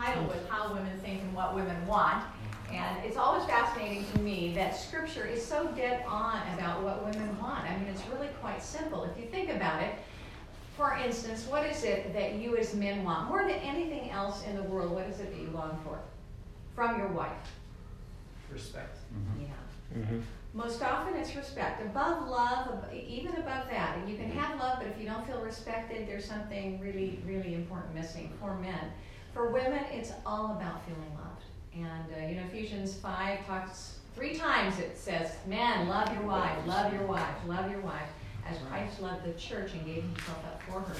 titled with How Women Think and What Women Want. And it's always fascinating to me that scripture is so dead on about what women want. I mean, it's really quite simple. If you think about it, for instance, what is it that you as men want? More than anything else in the world, what is it that you long for? From your wife? Respect. Mm-hmm. Yeah. Mm-hmm. Most often it's respect. Above love, even above that. And you can have love, but if you don't feel respected, there's something really, really important missing for men. For women, it's all about feeling loved. And, uh, you know, Ephesians 5 talks three times it says, Men, love your wife, love your wife, love your wife, as Christ loved the church and gave himself up for her.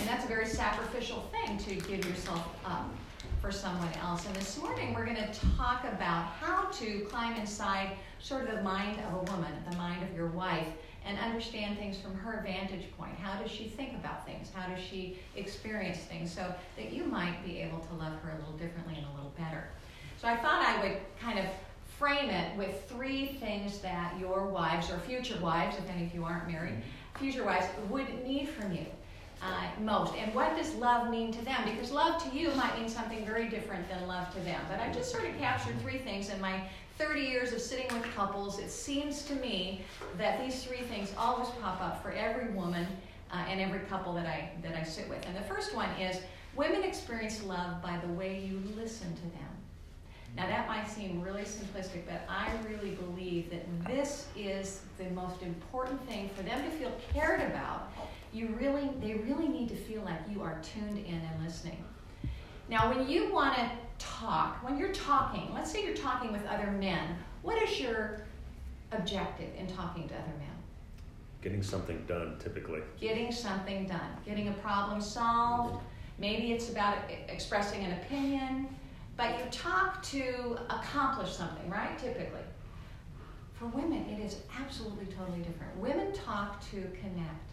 And that's a very sacrificial thing to give yourself up for someone else. And this morning we're going to talk about how to climb inside sort of the mind of a woman, the mind of your wife, and understand things from her vantage point. How does she think about things? How does she experience things? So that you might be able to love her a little differently and a little better. So I thought I would kind of frame it with three things that your wives or future wives, if any of you aren't married, future wives would need from you uh, most. And what does love mean to them? Because love to you might mean something very different than love to them. But I just sort of captured three things in my 30 years of sitting with couples. It seems to me that these three things always pop up for every woman uh, and every couple that I that I sit with. And the first one is women experience love by the way you listen to them. Now that might seem really simplistic, but I really believe that this is the most important thing for them to feel cared about you really, they really need to feel like you are tuned in and listening. Now, when you want to talk, when you're talking, let's say you're talking with other men, what is your objective in talking to other men? Getting something done, typically. Getting something done, getting a problem solved. Mm-hmm. Maybe it's about expressing an opinion, but you talk to accomplish something, right? Typically. For women, it is absolutely totally different. Women talk to connect.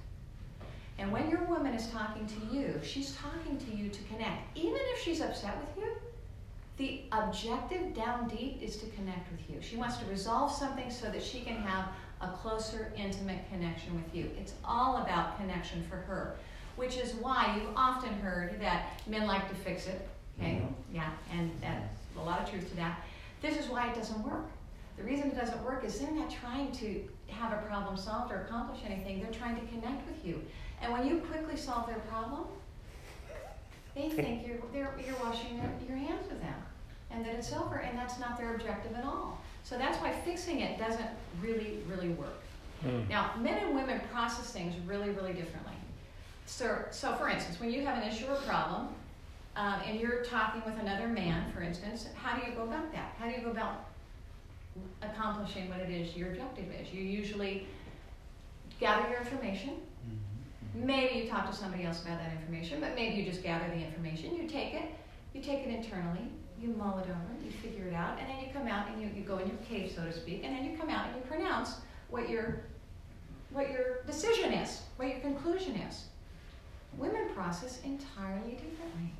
And when your woman is talking to you, she's talking to you to connect. Even if she's upset with you, the objective down deep is to connect with you. She wants to resolve something so that she can have a closer, intimate connection with you. It's all about connection for her, which is why you've often heard that men like to fix it. Okay? Mm-hmm. Yeah, and that's a lot of truth to that. This is why it doesn't work. The reason it doesn't work is they're not trying to have a problem solved or accomplish anything. They're trying to connect with you. And when you quickly solve their problem, they think you're, you're washing their, your hands with them and that it's over, and that's not their objective at all. So that's why fixing it doesn't really, really work. Mm. Now, men and women process things really, really differently. So, so for instance, when you have an issue or problem, um, and you're talking with another man, for instance, how do you go about that? How do you go about accomplishing what it is your objective is? You usually gather your information, Maybe you talk to somebody else about that information, but maybe you just gather the information, you take it, you take it internally, you mull it over, you figure it out, and then you come out and you, you go in your cave, so to speak, and then you come out and you pronounce what your what your decision is, what your conclusion is. Women process entirely differently.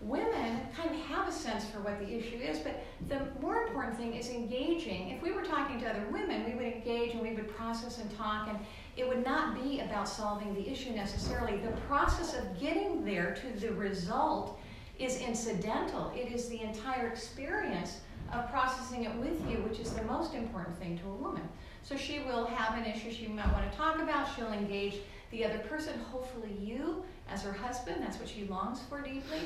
Women kind of have a sense for what the issue is, but the more important thing is engaging. If we were talking to other women, we would engage and we would process and talk and it would not be about solving the issue necessarily. The process of getting there to the result is incidental, it is the entire experience of processing it with you, which is the most important thing to a woman. So she will have an issue she might want to talk about, she'll engage the other person, hopefully you as her husband, that's what she longs for deeply.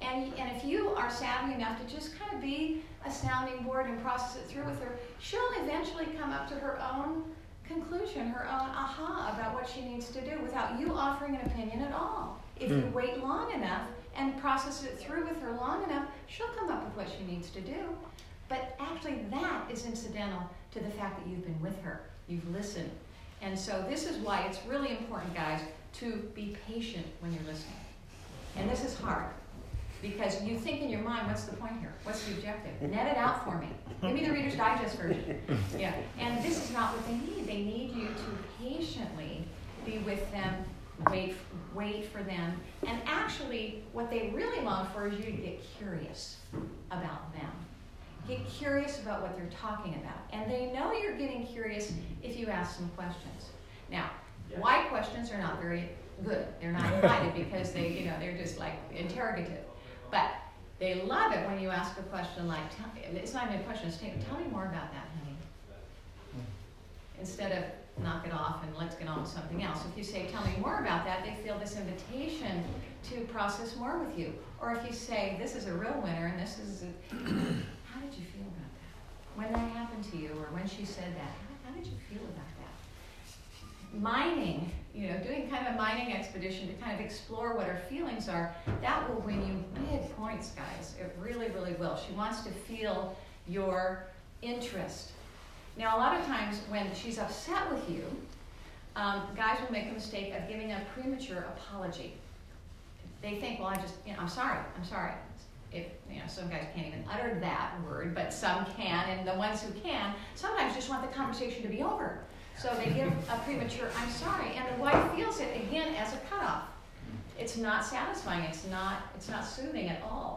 And, and if you are savvy enough to just kind of be a sounding board and process it through with her, she'll eventually come up to her own conclusion, her own aha about what she needs to do without you offering an opinion at all. If mm. you hmm. wait long enough and process it through with her long enough, she'll come up with what she needs to do. But actually, that is incidental to the fact that you've been with her, you've listened. And so, this is why it's really important, guys, to be patient when you're listening. And this is hard because you think in your mind, what's the point here? What's the objective? Net it out for me. Give me the Reader's Digest version. Yeah. And this is not what they need. They need you to patiently be with them, wait, wait for them. And actually, what they really long for is you to get curious about them. Get curious about what they're talking about. And they know you're getting curious if you ask some questions. Now, why questions are not very good. They're not invited because they, you know, they're just like interrogative. But They love it when you ask a question like, tell, it's not even a question, it's, tell me more about that, honey. Hmm. Instead of knock it off and let's get on with something else. If you say, tell me more about that, they feel this invitation to process more with you. Or if you say, this is a real winner and this is, a, how did you feel about that? When that happened to you or when she said that, how, how did you feel about that? Mining, you know, doing kind of a mining expedition to kind of explore what her feelings are, that will win you big points, guys. It really, really will. She wants to feel your interest now, a lot of times when she's upset with you, um, guys will make a mistake of giving a premature apology. They think, well, I just, you know, I'm sorry, I'm sorry. If, you know, some guys can't even utter that word, but some can, and the ones who can sometimes just want the conversation to be over. So they give a premature, I'm sorry, and the wife feels it again as a cutoff. It's not satisfying, it's not, it's not soothing at all.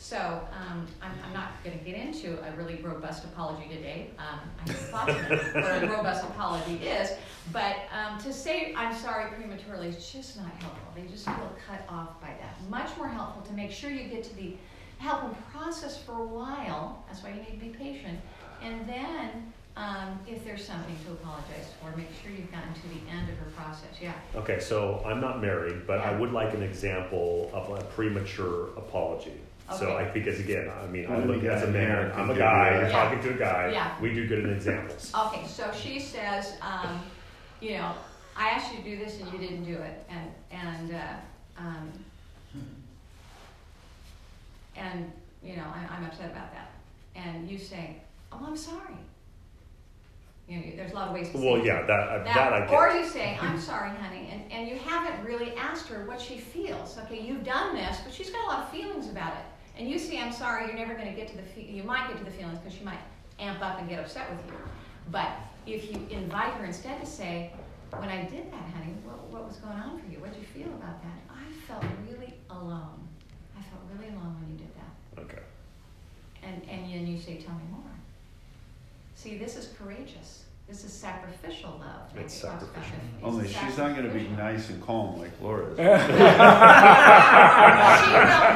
So um, I'm, I'm, not going to get into a really robust apology today. Um, I have thoughts what a robust apology is, but um, to say I'm sorry prematurely is just not helpful. They just feel cut off by that. Much more helpful to make sure you get to the help them process for a while. That's why you need to be patient, and then um, if there's something to apologize for, make sure you've gotten to the end of her process. Yeah. Okay, so I'm not married, but I would like an example of a premature apology. So I think as again, I mean, I'm looking as a man, I'm a guy, I'm talking to a guy. Yeah. We do good in examples. Okay, so she says, um, you know, I asked you to do this and you didn't do it, and and uh, um, and you know, I, I'm upset about that. And you say, oh, I'm sorry. You know, there's a lot of ways to well, yeah, that, uh, that, that I get. Or you say, I'm sorry, honey, and, and you haven't really asked her what she feels. Okay, you've done this, but she's got a lot of feelings about it and you say, I'm sorry, you're never going to get to the, fe- you might get to the feelings because she might amp up and get upset with you. But if you invite her instead to say, when I did that, honey, what, what was going on for you? What did you feel about that? I felt really alone. I felt really alone when you did that. Okay. And, and then you say, tell me more. See, this is courageous. This is sacrificial love. It's sacrificial. Only she's not going to be nice and calm like Laura is. she will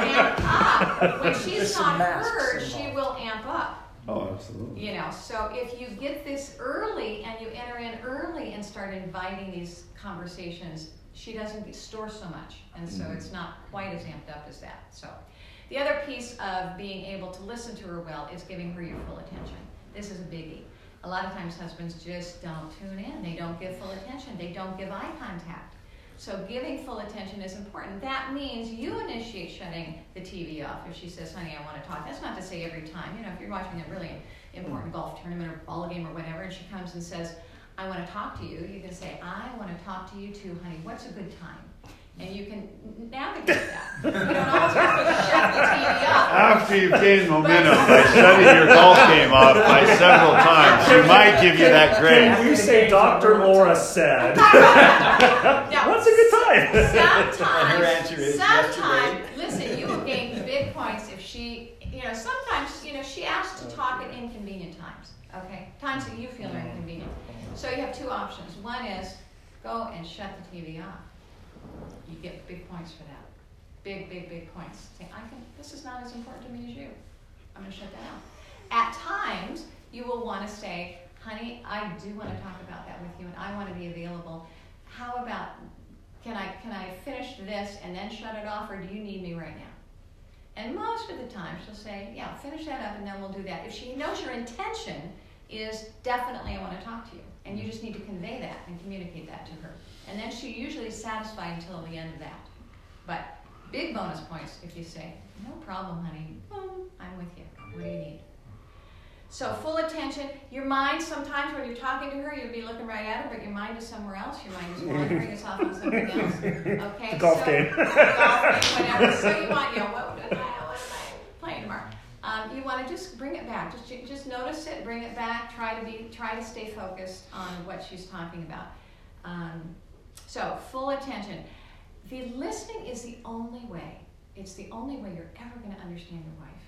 amp up. When she's not heard, she will amp up. Oh, absolutely. You know, so if you get this early and you enter in early and start inviting these conversations, she doesn't store so much. And so mm-hmm. it's not quite as amped up as that. So the other piece of being able to listen to her well is giving her your full attention. This is a biggie a lot of times husbands just don't tune in. They don't give full attention. They don't give eye contact. So giving full attention is important. That means you initiate shutting the TV off. If she says, honey, I want to talk. That's not to say every time. You know, if you're watching a really important golf tournament or ball game or whatever, and she comes and says, I want to talk to you, you can say, I want to talk to you too, honey. What's a good time? And you can navigate that. You don't always have to shut the TV up. After you've gained momentum by shutting your golf game off by several times, she might give you that grade. Can you say Dr. Laura said? yeah. What's a good time? Sometimes, her answer is sometimes, listen, you will gain big points if she, you know, sometimes, you know, she asks to talk at inconvenient times, okay? Times that you feel are inconvenient. So you have two options. One is go and shut the TV off you get big points for that. Big, big, big points. Say, I can, this is not as important to me as you. I'm going to shut that out. At times, you will want to say, honey, I do want to talk about that with you and I want to be available. How about, can I, can I finish this and then shut it off or do you need me right now? And most of the time, she'll say, yeah, finish that up and then we'll do that. If she knows your intention is definitely I want to talk to you. And you just need to convey that and communicate that to her. And then she usually is satisfied until the end of that. But big bonus points if you say, no problem, honey. I'm with you. What do you need? So full attention. Your mind, sometimes when you're talking to her, you'll be looking right at her, but your mind is somewhere else. Your mind is wandering. it's off on something else. Okay. The golf so, game. golf game, whatever. So you want, you know, what, what, am, I, what am I playing tomorrow? Um, you want to just bring it back. Just just notice it, bring it back. Try to be, try to stay focused on what she's talking about. Um, so, full attention. The listening is the only way, it's the only way you're ever going to understand your wife.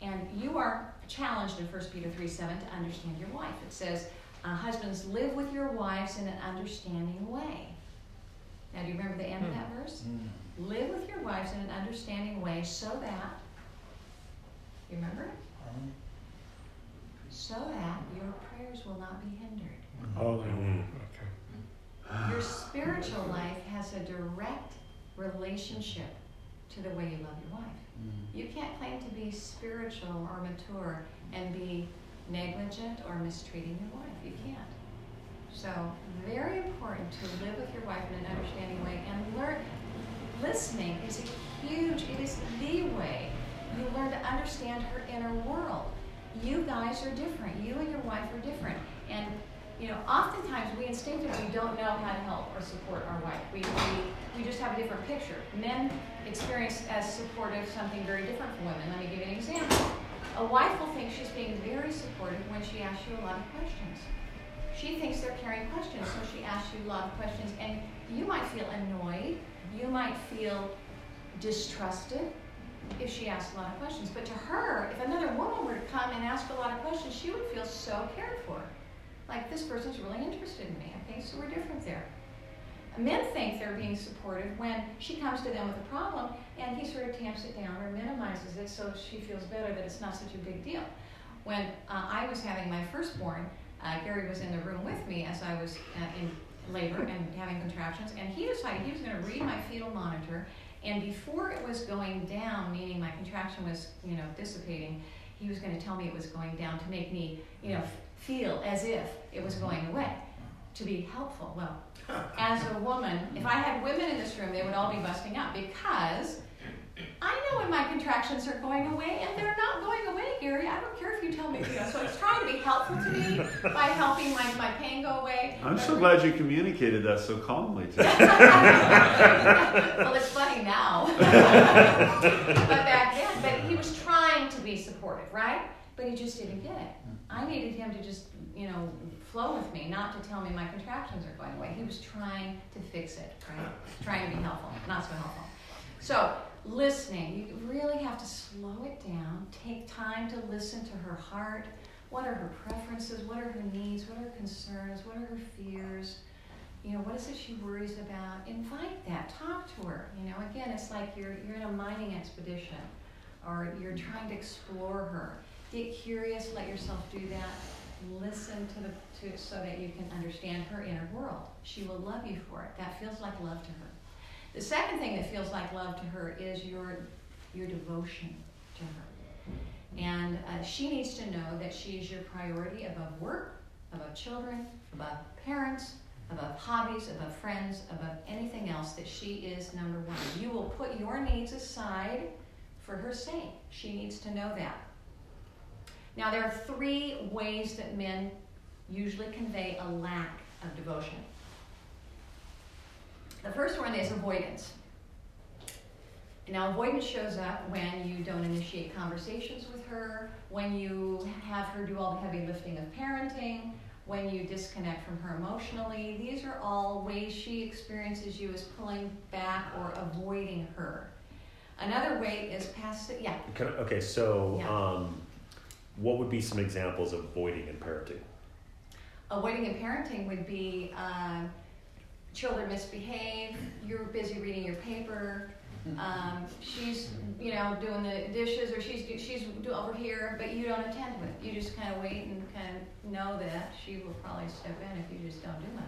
And you are challenged in 1 Peter 3 7 to understand your wife. It says, uh, Husbands, live with your wives in an understanding way. Now, do you remember the end of that verse? Mm. Live with your wives in an understanding way so that You remember it? So that your prayers will not be hindered. Oh, Mm. okay. Your spiritual life has a direct relationship to the way you love your wife. You can't claim to be spiritual or mature and be negligent or mistreating your wife. You can't. So, very important to live with your wife in an understanding way and learn. Listening is a huge, it is the way you learn to understand her inner world. You guys are different. You and your wife are different. And, you know, oftentimes we instinctively don't know how to help or support our wife. We, we, we just have a different picture. Men experience as supportive something very different from women. Let me give you an example. A wife will think she's being very supportive when she asks you a lot of questions. She thinks they're carrying questions, so she asks you a lot of questions, and you might feel annoyed. You might feel distrusted if she asks a lot of questions. But to her, if another woman were to come and ask a lot of questions, she would feel so cared for. Like, this person's really interested in me. Okay, so we're different there. Men think they're being supportive when she comes to them with a problem and he sort of tamps it down or minimizes it so she feels better that it's not such a big deal. When uh, I was having my firstborn, uh, Gary was in the room with me as I was uh, in labor and having contractions, and he decided he was going to read my fetal monitor. And before it was going down, meaning my contraction was, you know, dissipating, he was going to tell me it was going down to make me, you know, feel as if it was going mm-hmm. away, to be helpful. Well, as a woman, if I had women in this room, they would all be busting up because I know when my contractions are going away, and they're not going away, Gary. I don't care if you tell me. You know, so it's trying to be helpful to me by helping my, my pain go away. I'm But so glad you communicated that so calmly to me. well, it's funny now. but back then, but he was trying to be supportive, right? But he just didn't get it. I needed him to just, you know, flow with me, not to tell me my contractions are going away. He was trying to fix it, right? Trying to be helpful, not so helpful. So, listening, you really have to slow it down, take time to listen to her heart. What are her preferences? What are her needs? What are her concerns? What are her fears? You know, what is it she worries about? Invite that. Talk to her. You know, again, it's like you're you're in a mining expedition or you're trying to explore her. Get curious, let yourself do that. Listen to the to so that you can understand her inner world. She will love you for it. That feels like love to her. The second thing that feels like love to her is your your devotion to her. And uh, she needs to know that she is your priority above work, above children, above parents, above hobbies, above friends, above anything else, that she is number one. You will put your needs aside for her sake. She needs to know that. Now, there are three ways that men usually convey a lack of devotion. The first one is avoidance. Now, avoidance shows up when you don't initiate conversations with her, when you have her do all the heavy lifting of parenting, when you disconnect from her emotionally. These are all ways she experiences you as pulling back or avoiding her. Another way is passive. Yeah. I- okay, so Yeah. um, what would be some examples of avoiding in parenting? Avoiding in parenting would be uh, children misbehave, you're busy reading your paper, um, she's, you know, doing the dishes or she's, she's do- over here, but you don't attend to it. You just kind of wait and kind of know that she will probably step in if you just don't do much,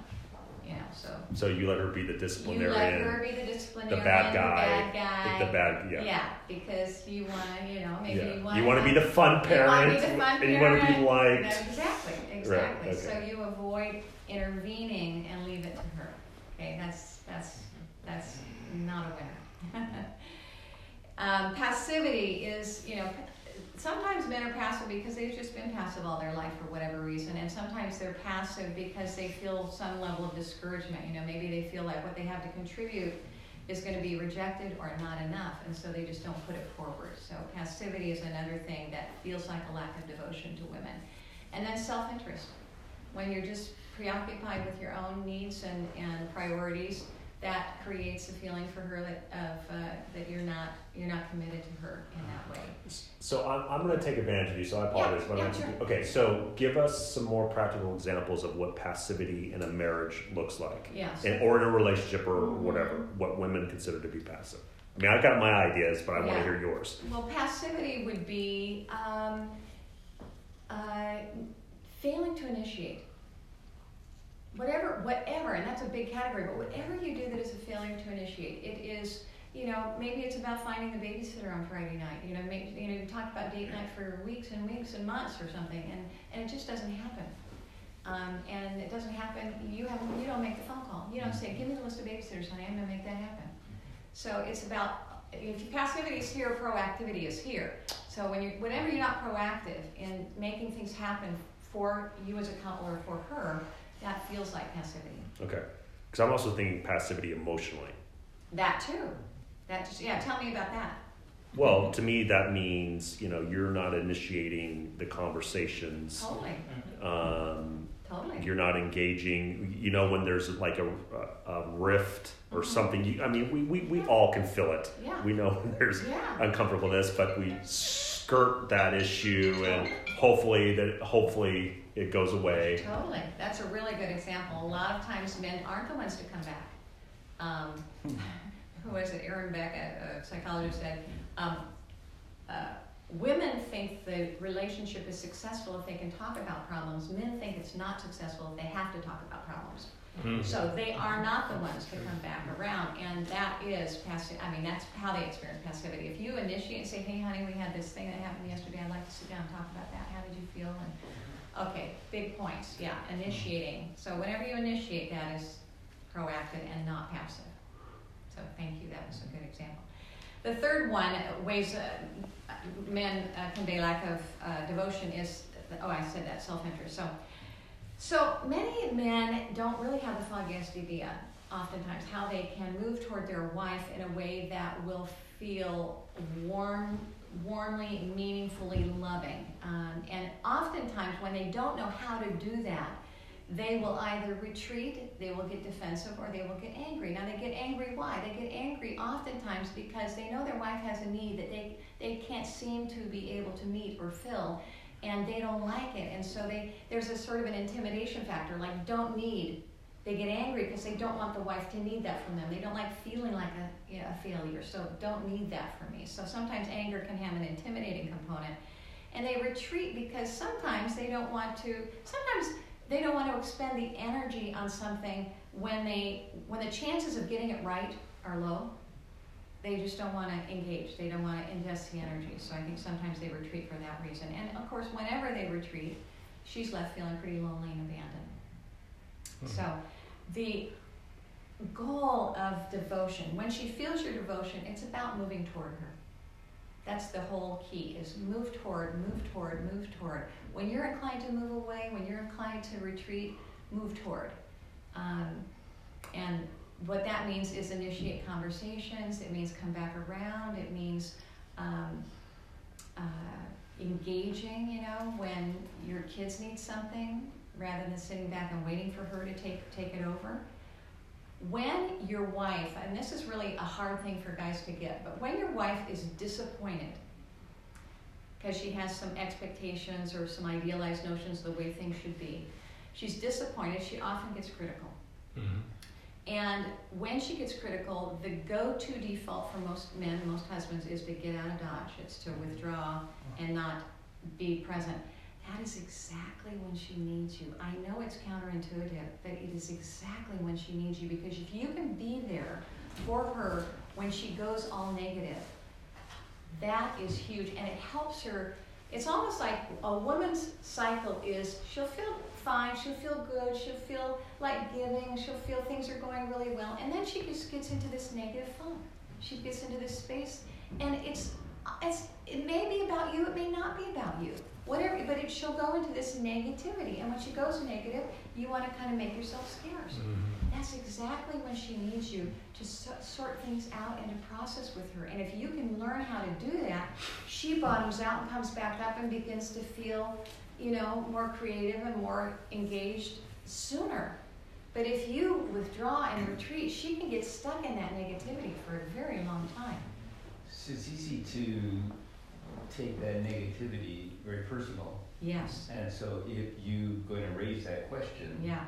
you know, so. So you let her be the disciplinarian. You let her be the disciplinarian, the bad guy, the bad guy. the bad, yeah. Yeah, because you want to, you know, maybe Yeah. you want You want to be the fun You wanna parent, be the fun and you want to be parent. liked. Exactly, exactly. okay. So you avoid intervening and leave it to her. Okay, that's that's that's not a winner. um, passivity is, you know, sometimes men are passive because they've just been passive all their life for whatever reason, and sometimes they're passive because they feel some level of discouragement. You know, maybe they feel like what they have to contribute is going to be rejected or not enough, and so they just don't put it forward. So passivity is another thing that feels like a lack of devotion to women. And then self-interest. When you're just preoccupied with your own needs and, and priorities, that creates a feeling for her that of uh, that you're not you're not committed to her in that way. So I'm, I'm going to take advantage of you. So I apologize. but yeah, I'm- sure. Okay, so give us some more practical examples of what passivity in a marriage looks like, Yes. and, or in a relationship or Mhm. whatever. What women consider to be passive. I mean, I've got my ideas, but I want to hear yours. Well, passivity would be um, uh, failing to initiate. Whatever, whatever, and that's a big category, but whatever you do that is a failure to initiate, it is, you know, maybe it's about finding the babysitter on Friday night. You know, maybe, you know, you talked about date night for weeks and weeks and months or something, and, and it just doesn't happen. Um, and it doesn't happen. You have, you don't make the phone call. You don't say, "Give me the list of babysitters, honey. I'm gonna make that happen." So it's about if passivity is here, proactivity is here. So when you, whenever you're not proactive in making things happen for you as a couple or for her, that feels like passivity. Okay. Because I'm also thinking passivity emotionally. That too. That just yeah. Tell me about that. Well, to me, that means you know you're not initiating the conversations. Totally. Um, Totally. you're not engaging. You know when there's like a, a, rift or Mhm. something. You, I mean, we, we, we all can feel it. Yeah. We know when there's Yeah. uncomfortableness, but we skirt that issue, and hopefully that hopefully it goes away. Totally. That's a really good example. A lot of times men aren't the ones to come back. Um, who was it? Aaron Beck, a, a psychologist, said um, uh, women think the relationship is successful if they can talk about problems. Men think it's not successful if they have to talk about problems. So they are not the ones to come back around, and that is passive. I mean, that's how they experience passivity. If you initiate and say, "Hey, honey, we had this thing that happened yesterday. I'd like to sit down and talk about that. How did you feel?" and Okay, big points. Yeah, initiating. So whenever you initiate, that is proactive and not passive. So thank you. That was a good example. The third one, uh, ways uh, men uh, convey lack of uh, devotion is oh, I said that self-interest. So, so many men don't really have the foggiest idea. Oftentimes, how they can move toward their wife in a way that will feel warm, warmly, meaningfully loving. Um, and oftentimes, when they don't know how to do that, they will either retreat, they will get defensive, or they will get angry. Now, they get angry why? They get angry oftentimes because they know their wife has a need that they, they can't seem to be able to meet or fill, and they don't like it. And so they, there's a sort of an intimidation factor, like don't need. They get angry because they don't want the wife to need that from them. They don't like feeling like a, you know, a failure, so don't need that from me. So sometimes anger can have an intimidating component. And they retreat because sometimes they don't want to, sometimes they don't want to expend the energy on something when they when the chances of getting it right are low they just don't want to engage they don't want to invest the energy. So i think sometimes they retreat for that reason. And of course whenever they retreat she's left feeling pretty lonely and abandoned. So the goal of devotion when she feels your devotion it's about moving toward her. That's the whole key is move toward move toward move toward. When you're inclined to move away when you're inclined to retreat move toward. Um, and what that means is initiate conversations it means come back around it means um, uh, engaging you know when your kids need something rather than sitting back and waiting for her to take take it over when your wife, and this is really a hard thing for guys to get, but when your wife is disappointed because she has some expectations or some idealized notions of the way things should be, she's disappointed, she often gets critical. And when she gets critical, the go to default for most men, most husbands, is to get out of Dodge. It's to withdraw and not be present. That is exactly when she needs you. I know it's counterintuitive, but it is exactly when she needs you because if you can be there for her when she goes all negative, that is huge and it helps her. It's almost like a woman's cycle is she'll feel fine, she'll feel good, she'll feel like giving, she'll feel things are going really well, and then she just gets into this negative funk. She gets into this space, and it's it's it may be about you, it may not be about you whatever, but it, she'll go into this negativity. And when she goes negative, you want to kind of make yourself scarce. Mm-hmm. That's exactly when she needs you to so, sort things out and to process with her. And if you can learn how to do that, she bottoms out and comes back up and begins to feel, you know, more creative and more engaged sooner. But if you withdraw and retreat, she can get stuck in that negativity for a very long time. So it's easy to take that negativity very personal. Yes. And so if you're going to raise that question, Yeah.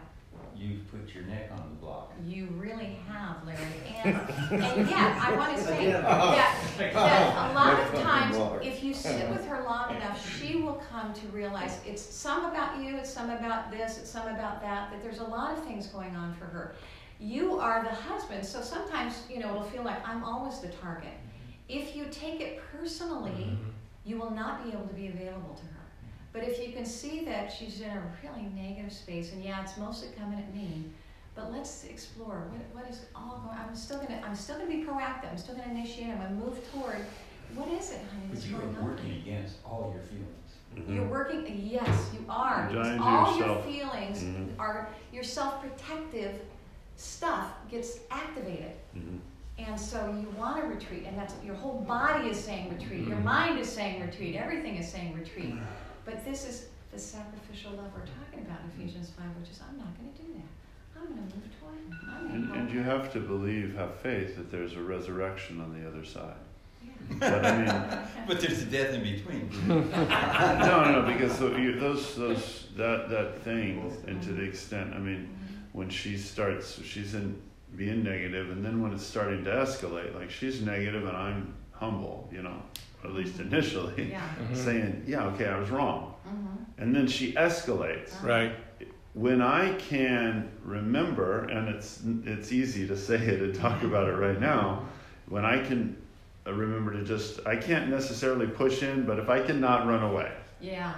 You've put your neck on the block. You really have, Larry. And, and yet, I want to say that, that a lot of times, if you sit with her long enough, she will come to realize it's some about you, it's some about this, it's some about that, that there's a lot of things going on for her. You are the husband, so sometimes, you know, it'll feel like I'm always the target. Mm-hmm. If you take it personally, mm-hmm. you will not be able to be available to her. But if you can see that she's in a really negative space, and yeah, it's mostly coming at me, but let's explore what, what is all going. I'm still gonna I'm still gonna be proactive. I'm still gonna initiate. I'm gonna move toward. What is it, honey? But you going are on? working against all your feelings. Mm-hmm. You're working. Yes, you are. You're dying Because all your yourself. feelings Mhm. are your self-protective stuff gets activated. Mhm. And so you want to retreat, and that's your whole body is saying retreat, your Mhm. mind is saying retreat, everything is saying retreat. But this is the sacrificial love we're talking about in mm. Ephesians 5, which is I'm not going to do that. I'm going to move toward Him. I'm going And, to and you have to believe, have faith that there's a resurrection on the other side. Yeah. But I mean, But there's a death in between. no, no, because tho- you- those, those, that, that thing, and to the extent, I mean, mm-hmm. when she starts, she's in being negative, and then when it's starting to escalate, like she's negative and I'm humble, you know, at least initially, Yeah. saying, yeah, okay, I was wrong. Mhm. And then she escalates. Right. when I can remember, and it's it's easy to say it and talk about it right now, when I can uh, remember to just I can't necessarily push in, but if I cannot run away Yeah.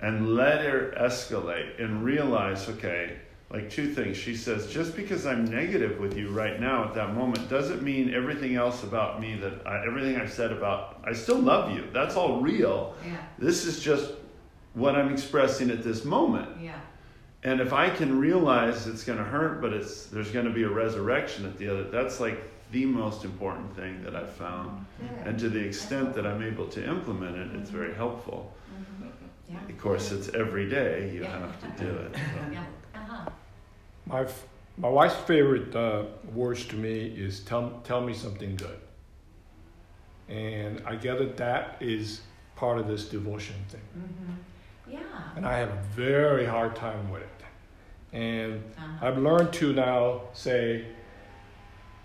and let her escalate and realize, okay, like two things. She says, just because I'm negative with you right now at that moment doesn't mean everything else about me that I, everything I've said about I still love you. That's all real. Yeah. This is just what I'm expressing at this moment. Yeah. And if I can realize it's going to hurt, but it's there's going to be a resurrection at the other, that's like the most important thing that I've found. Good. And to the extent that I'm able to implement it, it's very helpful. Mhm. Yeah. Of course, it's every day you Yeah. have to do it. Yeah. My f- my wife's favorite uh, words to me is tell tell me something good. And I gather that is part of this devotion thing. Mhm. Yeah. And I have a very hard time with it. And Uh-huh. I've learned to now say,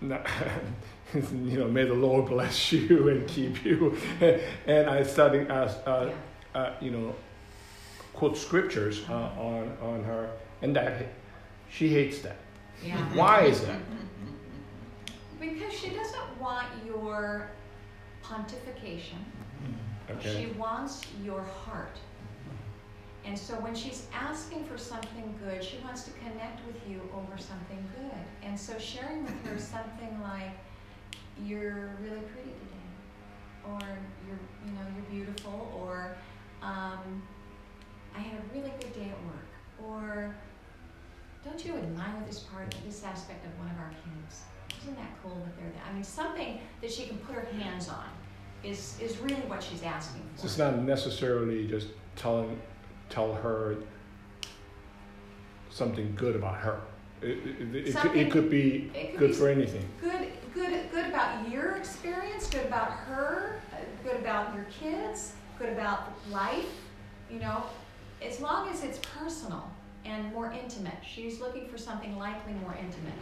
you know, may the Lord bless you and keep you. and I started, uh, uh, Yeah. uh, you know, quote scriptures uh, on, on her, and that she hates that. Yeah. Why is that? Because she doesn't want your pontification. Okay. She wants your heart. And so when she's asking for something good, she wants to connect with you over something good. And so sharing with her something like, you're really pretty today, or you're, you know, you're beautiful, or um, I had a really good day at work, or don't you admire this part, this aspect of one of our kids? Isn't that cool that they're there? I mean, something that she can put her hands on is, is really what she's asking for. So it's not necessarily just telling tell her something good about her. It, it, it, could, it could be it could good be for anything. good, good, good about your experience, good about her, uh, good about your kids, good about life. You know, as long as it's personal and more intimate. She's looking for something likely more intimate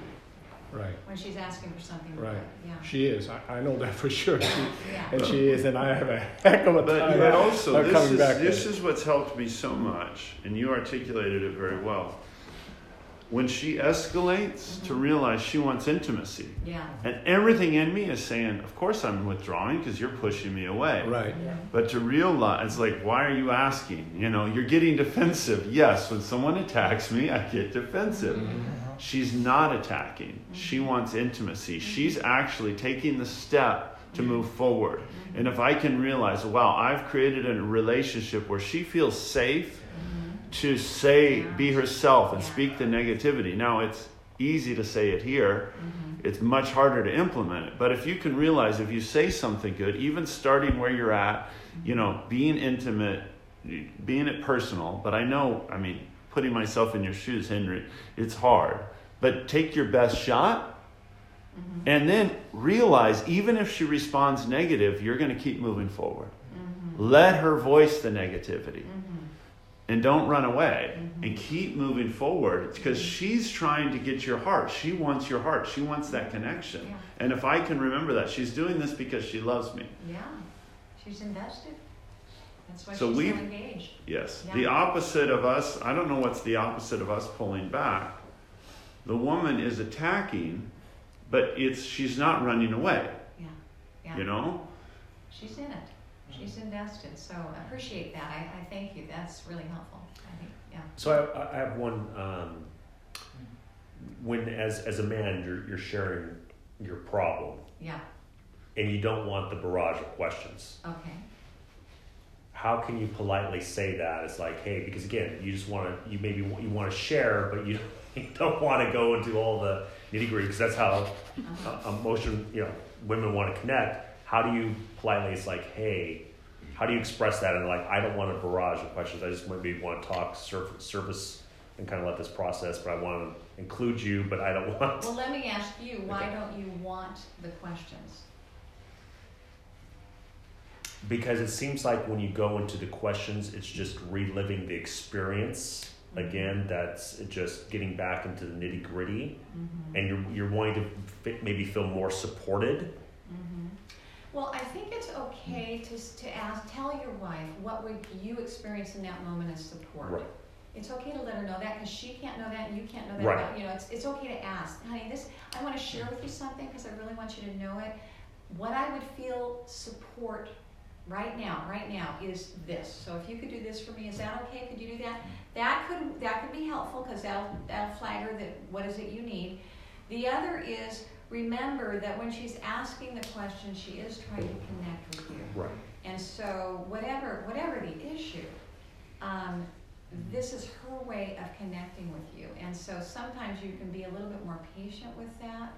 Right. when she's asking for something. Right. good. Yeah. She is. I, I know that for sure. She, Yeah. and she is, and I have a heck of a But, time but also, this is, back. this is what's helped me so much, and you articulated it very well. When she escalates to realize she wants intimacy, Yeah. and everything in me is saying, Of course I'm withdrawing because you're pushing me away. it. Right. But to realize, it's like, why are you asking? You know, you're getting defensive. Yes, when someone attacks me, I get defensive. Mm-hmm. She's not attacking. She mm-hmm. wants intimacy. Mm-hmm. She's actually taking the step to move forward. And if I can realize, wow, I've created a relationship where she feels safe to say, be herself and Yeah. speak the negativity. Now, it's easy to say it here. Mm-hmm. It's much harder to implement it. But if you can realize if you say something good, even starting where you're at, you know, mm-hmm. being intimate, being it personal, but I know, I mean, putting myself in your shoes, Henry, it's hard. But take your best shot mm-hmm. and then realize even if she responds negative, you're going to keep moving forward. Let her voice the negativity. And don't run away mm-hmm. and keep moving forward because she's trying to get your heart. She wants your heart. She wants that connection. Yeah. And if I can remember that, she's doing this because she loves me. Yeah, she's invested. That's why so she's we, so engaged. Yes. Yeah. The opposite of us, I don't know what's the opposite of us pulling back. The woman is attacking, but it's she's not running away. Yeah. yeah. You know? She's in it she's invested. So I appreciate that. I, I thank you. That's really helpful. I think, yeah. So I, I have one. Um, when as as a man, you're you're sharing your problem. Yeah. And you don't want the barrage of questions. Okay. How can you politely say that? It's like, hey, because again, you just want to, you maybe you want to share, but you, you don't want to go into all the nitty gritty because that's how uh-huh. emotion, you know, women want to connect how do you politely it's like hey how do you express that and like i don't want a barrage of questions i just maybe want to talk surface, surface and kind of let this process but i want to include you but i don't want well let me ask you why okay. don't you want the questions because it seems like when you go into the questions it's just reliving the experience mm-hmm. again that's just getting back into the nitty gritty mm-hmm. and you're, you're wanting to maybe feel more supported well, I think it's okay to, to ask, tell your wife what would you experience in that moment as support. Right. It's okay to let her know that because she can't know that and you can't know that. Right. About, you know, it's, it's okay to ask, honey. This I want to share with you something because I really want you to know it. What I would feel support right now, right now is this. So if you could do this for me, is that okay? Could you do that? That could that could be helpful because that'll that'll flag her that what is it you need. The other is remember that when she's asking the question, she is trying to connect with you. Right. And so, whatever whatever the issue, um, this is her way of connecting with you. And so sometimes you can be a little bit more patient with that,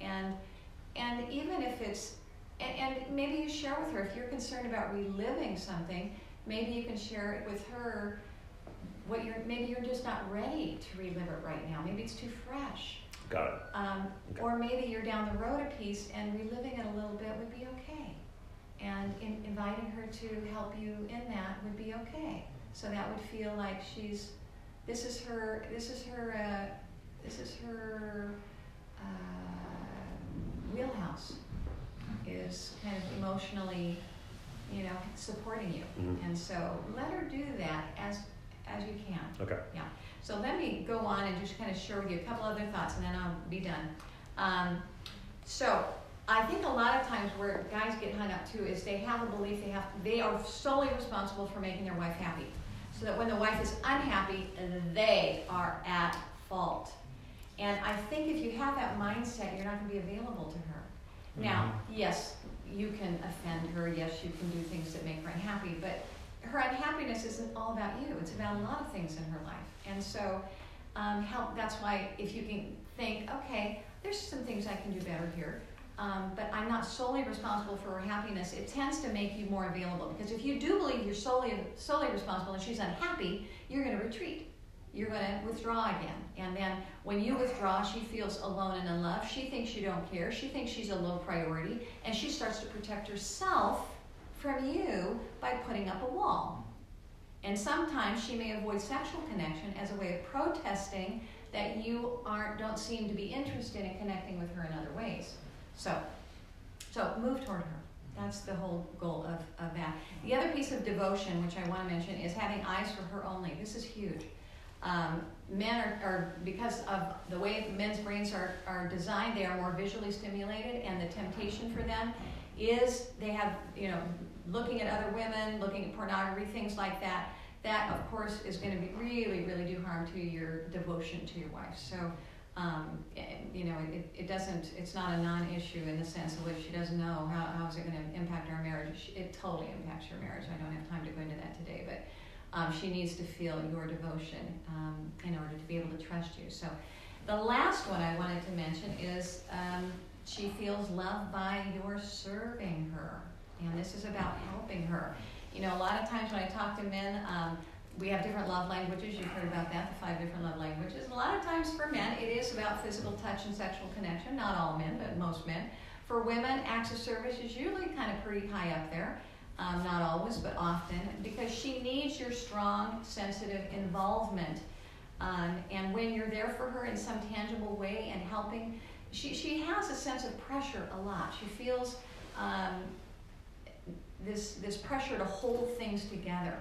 and and even if it's and, and maybe you share with her if you're concerned about reliving something, maybe you can share it with her. What you're maybe you're just not ready to relive it right now. Maybe it's too fresh Got it. Um, okay. Or maybe you're down the road a piece and reliving it a little bit would be okay. And in, inviting her to help you in that would be okay. So that would feel like she's, this is her, this is her, uh, this is her uh, wheelhouse, is kind of emotionally, you know, supporting you. Mm-hmm. And so let her do that as as you can. Okay. Yeah. So let me go on and just kind of share with you a couple other thoughts and then I'll be done. Um, so I think a lot of times where guys get hung up too is they have a belief they have they are solely responsible for making their wife happy. So that when the wife is unhappy, they are at fault. And I think if you have that mindset, you're not going to be available to her. Mm-hmm. Now, yes, you can offend her. Yes, you can do things that make her unhappy. But her unhappiness isn't all about you. It's about a lot of things in her life. And so, um, help. That's why if you can think, okay, there's some things I can do better here. Um, but I'm not solely responsible for her happiness. It tends to make you more available because if you do believe you're solely solely responsible and she's unhappy, you're going to retreat. You're going to withdraw again, and then when you withdraw, she feels alone and unloved. She thinks you don't care. She thinks she's a low priority, and she starts to protect herself from you by putting up a wall. And sometimes she may avoid sexual connection as a way of protesting that you aren't don't seem to be interested in connecting with her in other ways. So so move toward her. That's the whole goal of, of that. The other piece of devotion, which I want to mention, is having eyes for her only. This is huge. Um, men are, are, because of the way men's brains are, are designed, they are more visually stimulated, and the temptation for them is they have, you know, looking at other women, looking at pornography, things like that. That, of course, is going to be really, really do harm to your devotion to your wife. So, um, you know, it, it doesn't, it's not a non issue in the sense of if she doesn't know how, how is it going to impact our marriage. It totally impacts your marriage. I don't have time to go into that today, but um, she needs to feel your devotion um, in order to be able to trust you. So, the last one I wanted to mention is um, she feels loved by your serving her. And this is about helping her. You know, a lot of times when I talk to men, um, we have different love languages. You've heard about that, the five different love languages. A lot of times for men, it is about physical touch and sexual connection. Not all men, but most men. For women, acts of service is usually kind of pretty high up there. um, not always, but often, because she needs your strong, sensitive involvement. Um, and when you're there for her in some tangible way and helping, she, she has a sense of pressure a lot. She feels um, this, this pressure to hold things together.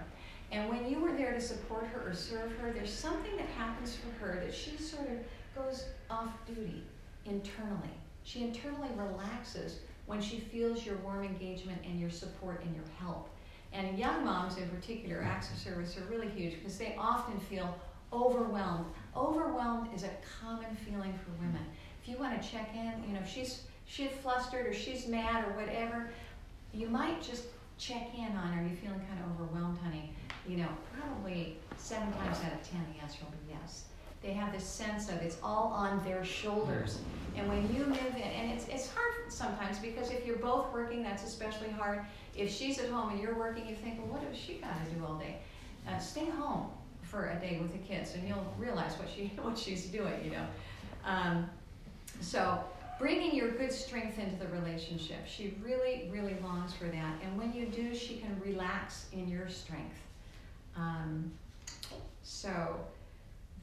And when you were there to support her or serve her, there's something that happens for her that she sort of goes off duty internally. She internally relaxes when she feels your warm engagement and your support and your help. And young moms in particular, acts of service are really huge because they often feel overwhelmed. Overwhelmed is a common feeling for women. If you want to check in, you know, if she's she's flustered or she's mad or whatever, you might just check in on her. Are you feeling kind of overwhelmed, honey? You know, probably seven times out of ten the answer will be yes. They have this sense of it's all on their shoulders. And when you move in, and it's, it's hard sometimes because if you're both working, that's especially hard. If she's at home and you're working, you think, well, what does she got to do all day? Uh, stay home for a day with the kids, and you'll realize what she what she's doing. You know, um, so bringing your good strength into the relationship. She really, really longs for that, and when you do, she can relax in your strength. Um, so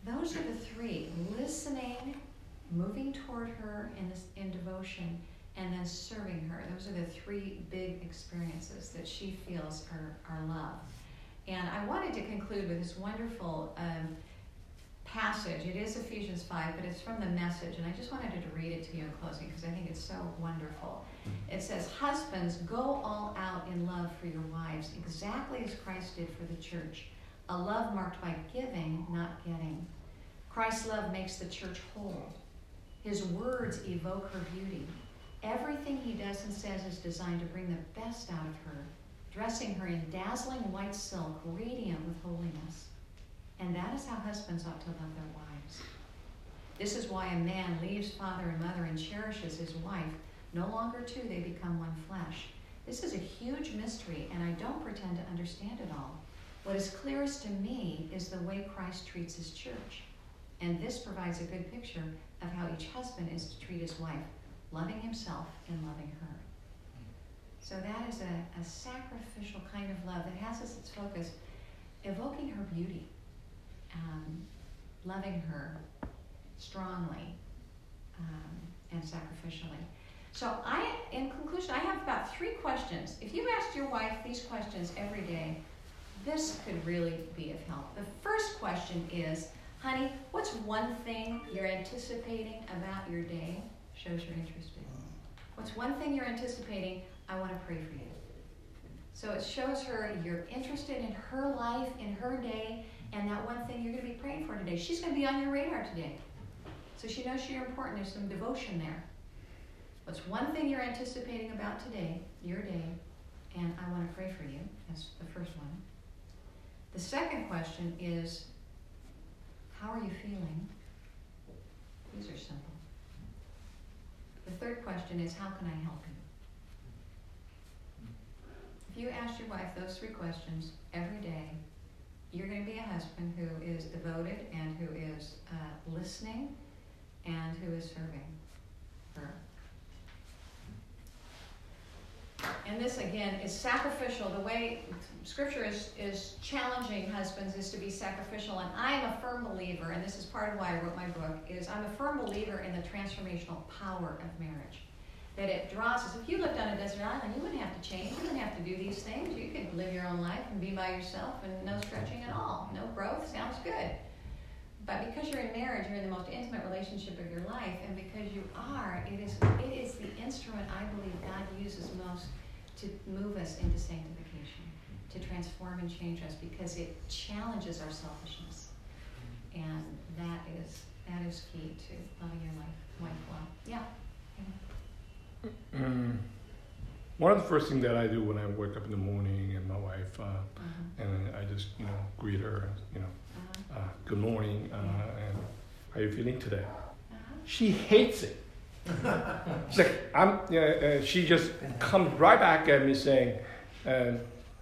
those are the three: listening, moving toward her in in devotion, and then serving her. Those are the three big experiences that she feels are, are love. And I wanted to conclude with this wonderful um, passage. It is Ephesians 5, but it's from the message. And I just wanted to read it to you in closing because I think it's so wonderful. Mm-hmm. It says, Husbands, go all out in love for your wives, exactly as Christ did for the church. A love marked by giving, not getting. Christ's love makes the church whole. His words evoke her beauty. Everything he does and says is designed to bring the best out of her, dressing her in dazzling white silk, radiant with holiness. And that is how husbands ought to love their wives. This is why a man leaves father and mother and cherishes his wife. No longer two, they become one flesh. This is a huge mystery, and I don't pretend to understand it all. What is clearest to me is the way Christ treats his church. And this provides a good picture of how each husband is to treat his wife, loving himself and loving her. So that is a, a sacrificial kind of love that has as its focus evoking her beauty, um, loving her strongly um, and sacrificially. So I, in conclusion, I have about three questions. If you asked your wife these questions every day, this could really be of help. The first question is, honey, what's one thing you're anticipating about your day? Shows you're interested. What's one thing you're anticipating? I want to pray for you. So it shows her you're interested in her life, in her day, and that one thing you're going to be praying for today. She's going to be on your radar today. So she knows you're important. There's some devotion there. What's one thing you're anticipating about today, your day, and I want to pray for you? That's the first one. The second question is, how are you feeling? These are simple. The third question is, how can I help you? If you ask your wife those three questions every day, you're going to be a husband who is devoted and who is uh, listening and who is serving her. And this again is sacrificial. The way scripture is, is challenging husbands is to be sacrificial. And I am a firm believer, and this is part of why I wrote my book, is I'm a firm believer in the transformational power of marriage. That it draws us. If you lived on a desert island, you wouldn't have to change. You wouldn't have to do these things. You could live your own life and be by yourself and no stretching at all. No growth. Sounds good. But because you're in marriage, you're in the most intimate relationship of your life, and because you are, it is it is the instrument I believe God uses most to move us into sanctification, to transform and change us, because it challenges our selfishness, and that is that is key to loving your life wife well. Yeah. Mm. One of the first things that I do when I wake up in the morning and my wife, uh, Uh-huh. and I just you know greet her, you know, Uh-huh. uh, good morning, uh, and how are you feeling today? Uh-huh. She hates it. She's like, I'm, yeah, uh, she just comes right back at me saying, uh,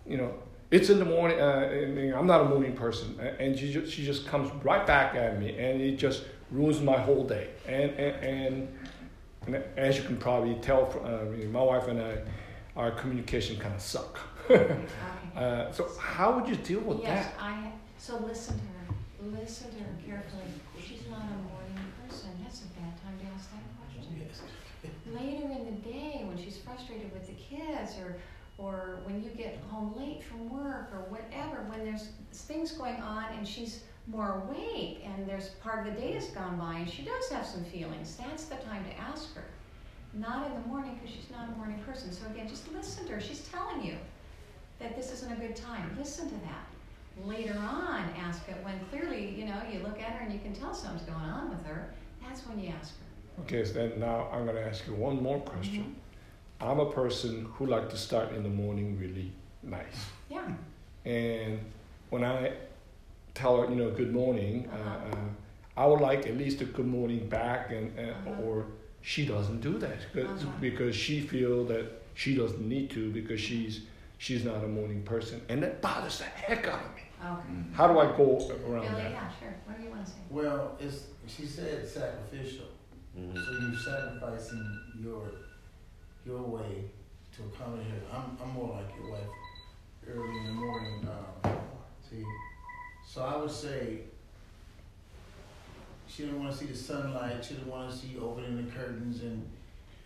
you know, it's in the morning. Uh, I'm not a morning person, and she just, she just comes right back at me, and it just ruins my whole day. And, and, and as you can probably tell, uh, my wife and I, our communication kind of suck. Okay. Uh, so how would you deal with Yes, that? I, so listen to her, listen to her carefully. She's not a morning person, that's a bad time to ask that question. Yes. Later in the day, when she's frustrated with the kids, or, or when you get home late from work, or whatever, when there's things going on and she's more awake, and there's part of the day has gone by, and she does have some feelings, that's the time to ask her. Not in the morning, because she's not a morning person. So again, just listen to her, she's telling you that this isn't a good time. Listen to that. Later on, ask it when clearly, you know, you look at her and you can tell something's going on with her. That's when you ask her. Okay, so then now I'm going to ask you one more question. Mm-hmm. I'm a person who like to start in the morning really nice. Yeah. And when I tell her, you know, good morning, uh Uh-huh. uh, I would like at least a good morning back, and uh, Uh-huh. or she doesn't do that because, Uh-huh. because she feel that she doesn't need to because she's she's not a morning person, and that bothers the heck out of me. Okay. How do I go around Billy, that? yeah, sure. What do you want to say? Well, it's, she said sacrificial, Mhm. so you're sacrificing your, your way to accommodate her. I'm, I'm more like your wife, early in the morning, um, see. So I would say, she didn't wanna see the sunlight, she didn't wanna see opening the curtains, and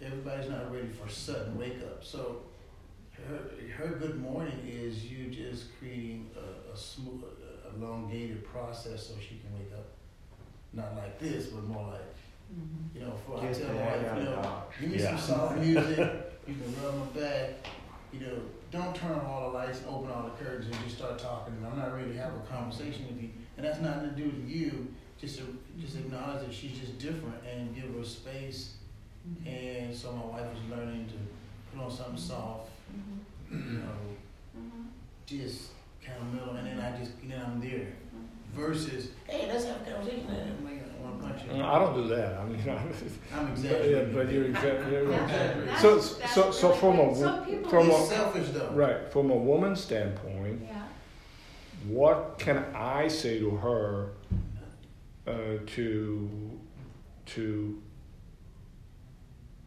everybody's not ready for sudden wake up, so her, her good morning is you just creating a, a smooth, a elongated process so she can wake up. Not like this, but more like, Mm-hmm. you know, for I Kiss tell the my wife, out you of know, dog. give me Yeah. some soft music, you can rub my back, you know, don't turn on all the lights and open all the curtains and just start talking. And I'm not ready to have a conversation with you, and that's nothing to do with you. Just to, just acknowledge that she's just different and give her space. Mm-hmm. And so my wife was learning to put on something soft, Mm-hmm. you know, Mm-hmm. just kind of mellow, and then I just, then I'm there. Versus, hey, let's have a conversation. And I want to punch you. I don't do that. I mean, I'm but, yeah, exaggerating. but you're exactly you're Yeah, right. that's- So- that's so- so really from a. Some wo- from a- selfish though. right from a woman's standpoint. Yeah. what can I say to her uh, to to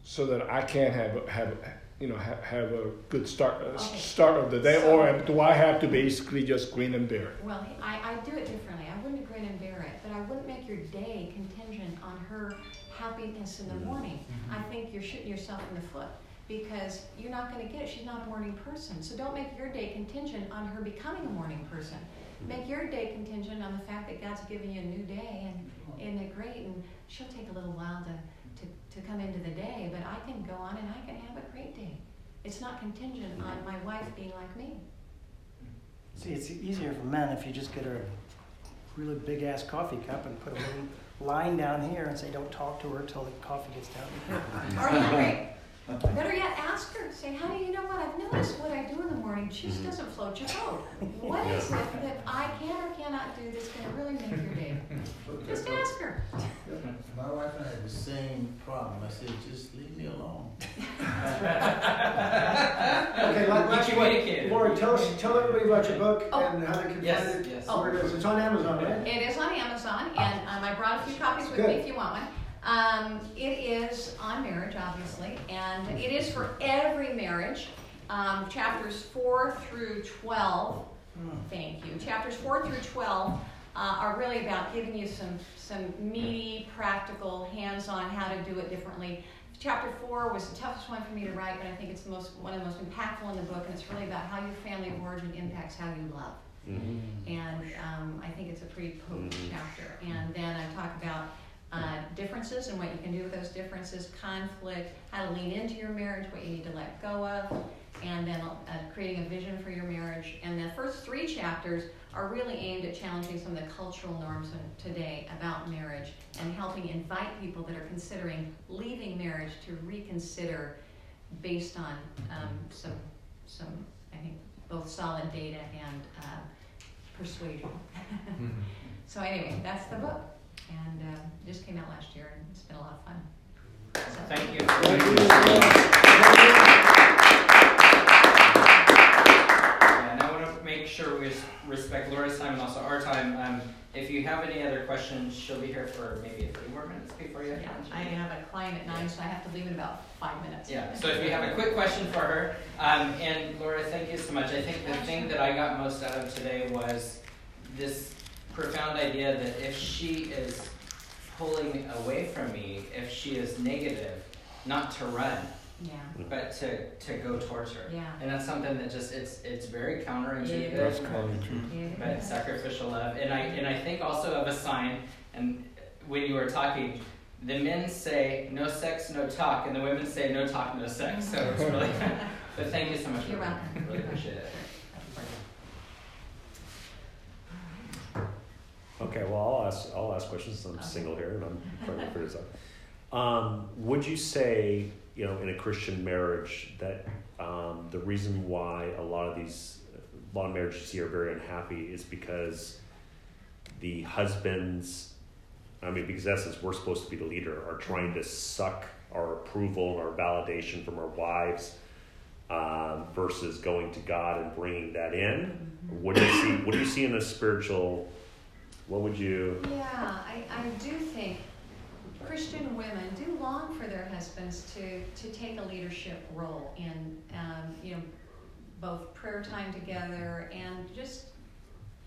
so that I can have a- have you know have, have a good start uh, Okay. start of the day, So- or do I have to basically just grin and bear it? Well, I, I do it differently. I wouldn't grin and bear it, but I wouldn't make your day contingent on her happiness in the mm-hmm. morning. Mm-hmm. I think you're shooting yourself in the foot because you're not going to get it. She's not a morning person. So don't make your day contingent on her becoming a morning person. Mm-hmm. Make your day contingent on the fact that God's given you a new day and isn't it great? And she'll take a little while to, to, to come into the day, but I can go on and I can have a great day. It's not contingent on my wife being like me. See, it's easier for men if you just get her a really big ass coffee cup and put a little line down here and say, don't talk to her till the coffee gets down here. Better yet, ask her, say, honey, you know what, I've noticed what I do in the morning just doesn't float your boat. What is it that I can or cannot do that's gonna really make your day? Just ask her. My wife and I had the same problem. I said, just leave me alone. Okay, let, let's communicated. Laura, tell us, tell everybody about your book Oh. and how they can Yes, find it. yes. Where it is. It's on Amazon, right? It is on Amazon, and um, I brought a few copies with me if you want one. Um, it is on marriage, obviously, and it is for every marriage. Um, chapters four through twelve. Thank you. Chapters four through twelve uh, are really about giving you some some meaty, practical, hands-on how to do it differently. Chapter four was the toughest one for me to write, but I think it's the most one of the most impactful in the book, and it's really about how your family of origin impacts how you love Mhm. and um, I think it's a pretty potent Mhm. chapter. And then I talk about uh, differences and what you can do with those differences, conflict, how to lean into your marriage, what you need to let go of, and then uh, creating a vision for your marriage. And the first three chapters are really aimed at challenging some of the cultural norms today about marriage and helping invite people that are considering leaving marriage to reconsider based on um, some, some, I think, both solid data and uh, persuasion. so anyway, that's the book, and uh, just came out last year, and it's been a lot of fun. So, Thank you. Thank you. And I want to make sure we respect Laura's time and also our time. Um, if you have any other questions, she'll be here for maybe a few more minutes before you have Yeah. I have a client at nine, so I have to leave in about five minutes. Yeah, so if you have a quick question for her, um, and Laura, thank you so much. I think the thing that I got most out of today was this profound idea that if she is pulling away from me, if she is negative, not to run, Yeah, but to, to go towards her. yeah. And that's something that just it's it's very It counterintuitive. That's counterintuitive. But is. sacrificial love, and I and I think also of a sign. And when you were talking, the men say no sex, no talk, and the women say no talk, no sex. So it's really. but thank you so much. You're welcome. Really appreciate it. Okay, well, I'll ask, I'll ask questions. I'm Okay. single here and I'm trying to figure this out. Um, would you say, you know, in a Christian marriage that um, the reason why a lot of these, a lot of marriages here are very unhappy is because the husbands, I mean, because that's essence, we're supposed to be the leader, are trying to suck our approval and our validation from our wives um, versus going to God and bringing that in? What do you see? What do you see in a spiritual? What would you? Yeah, I, I do think Christian women do long for their husbands to, to take a leadership role in, um, you know, both prayer time together and just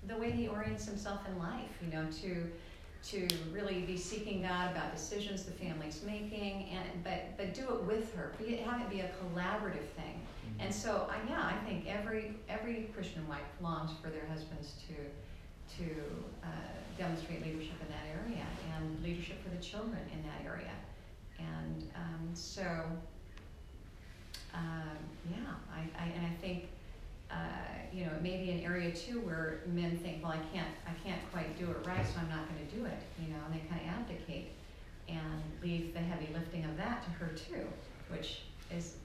the way he orients himself in life, you know, to to really be seeking God about decisions the family's making, and but but do it with her. Be it, have it be a collaborative thing. And so, I, yeah, I think every every Christian wife longs for their husbands to to uh, demonstrate leadership in that area and leadership for the children in that area. And um, so, um, yeah, I, I, and I think, uh, you know, it may be an area too where men think, well, I can't, I can't quite do it right, so I'm not going to do it, you know, and they kind of abdicate and leave the heavy lifting of that to her too, which is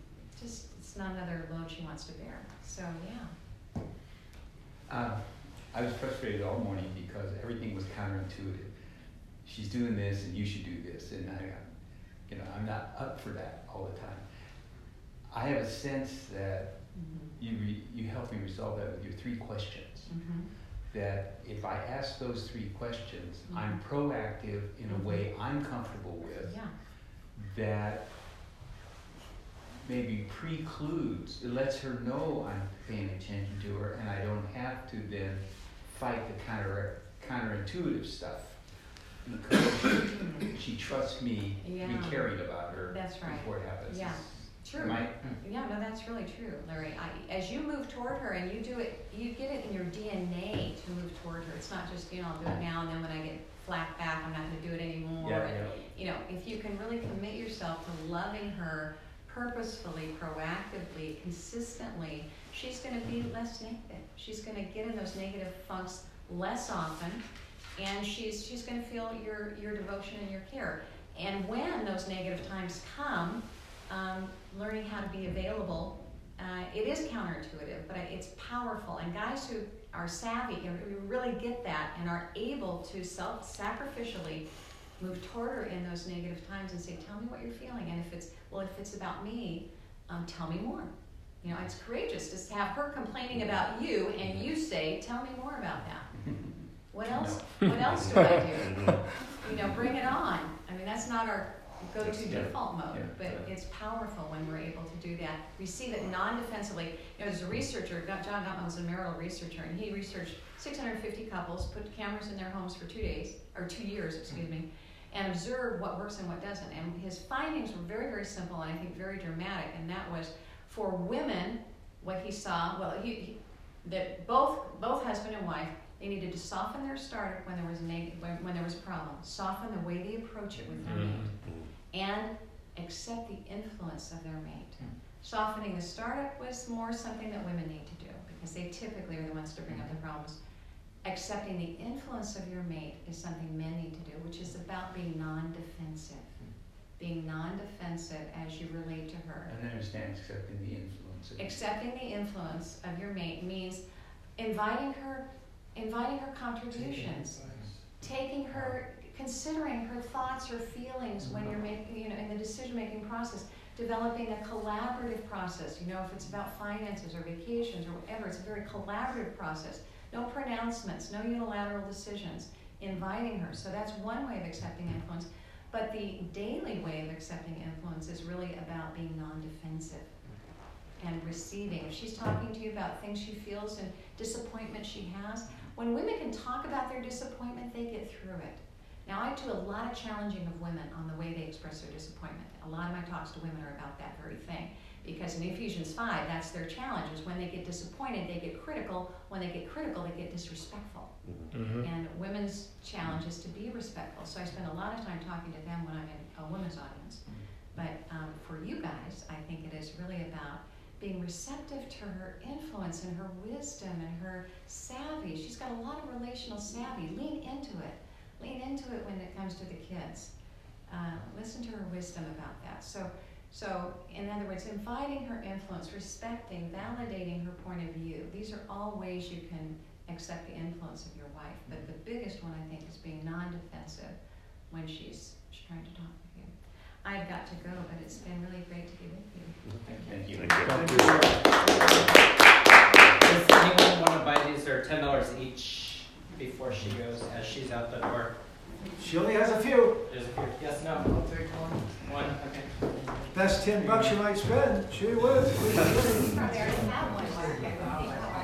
just, it's not another load she wants to bear. So, yeah. Uh, I was frustrated all morning because everything was counterintuitive. She's doing this, and you should do this, and I, you know, I'm not up for that all the time. I have a sense that Mm-hmm. you re, you help me resolve that with your three questions. Mm-hmm. That if I ask those three questions, I'm proactive in a way I'm comfortable with. Yeah. That maybe precludes, it lets her know I'm paying attention to her, and I don't have to then fight the counter counterintuitive stuff because she trusts me to Yeah. be caring about her That's right. before it happens. Yeah. True. I- Yeah, no, that's really true, Larry. I, as you move toward her and you do it, you get it in your DNA to move toward her. It's not just, you know, I'll do it now and then when I get flack back, I'm not going to do it anymore. Yeah, And, yeah. You know, if you can really commit yourself to loving her purposefully, proactively, consistently, she's going to be less negative. She's going to get in those negative funks less often, and she's she's going to feel your your devotion and your care. And when those negative times come, um, learning how to be available. Uh, it is counterintuitive, but it's powerful. And guys who are savvy, who really get that and are able to self-sacrificially move toward her in those negative times and say, "Tell me what you're feeling." And if it's well, if it's about me, um, tell me more. You know, it's courageous to have her complaining about you, and you say, "Tell me more about that." What else? What else do I do? you know, bring it on. I mean, that's not our go-to Yeah. default mode, Yeah. but Yeah. it's powerful when we're able to do that. Receive it non-defensively. You know, there's a researcher, John Gottman was a marital researcher, and he researched 650 couples, put cameras in their homes for two days, or two years, excuse me, and observed what works and what doesn't. And his findings were very, very simple, and I think very dramatic, and that was for women, what he saw, well, he, he that both both husband and wife they needed to soften their startup when there was neg- when, when there was a problem, soften the way they approach it with their mm-hmm. mate, and accept the influence of their mate. Hmm. Softening the startup was more something that women need to do because they typically are the ones to bring up the problems. Accepting the influence of your mate is something men need to do, which is about being non-defensive. Being non-defensive as you relate to her. And I understand accepting the influence. of- Accepting the influence of your mate means inviting her, inviting her contributions, taking her, considering her thoughts, her feelings when you're mm-hmm. making, you know, in the decision-making process. developing a collaborative process. You know, if it's about finances or vacations or whatever, it's a very collaborative process. No pronouncements, no unilateral decisions, inviting her. So that's one way of accepting influence. But the daily way of accepting influence is really about being non defensive and receiving. If she's talking to you about things she feels and disappointment she has, when women can talk about their disappointment, they get through it. Now, I do a lot of challenging of women on the way they express their disappointment. A lot of my talks to women are about that very thing. Because in Ephesians 5, that's their challenge, is when they get disappointed, they get critical. When they get critical, they get disrespectful. Mm-hmm. And women's challenge is to be respectful. So I spend a lot of time talking to them when I'm in a women's audience. But um, for you guys, I think it is really about being receptive to her influence and her wisdom and her savvy. She's got a lot of relational savvy. Lean into it. Lean into it when it comes to the kids. Uh, listen to her wisdom about that. So, so in other words, inviting her influence, respecting, validating her point of view. These are all ways you can accept the influence of your wife. But the biggest one, I think, is being non-defensive when she's, she's trying to talk with you. I've got to go, but it's been really great to be with you. Thank you. Thank you. Does anyone want to buy these? They're ten dollars each before she goes, as she's out the door. She only has a few. There's a few. Yes, no. I'll take one. One. Okay. Best ten bucks you might spend. She would. Probably already have one, would think.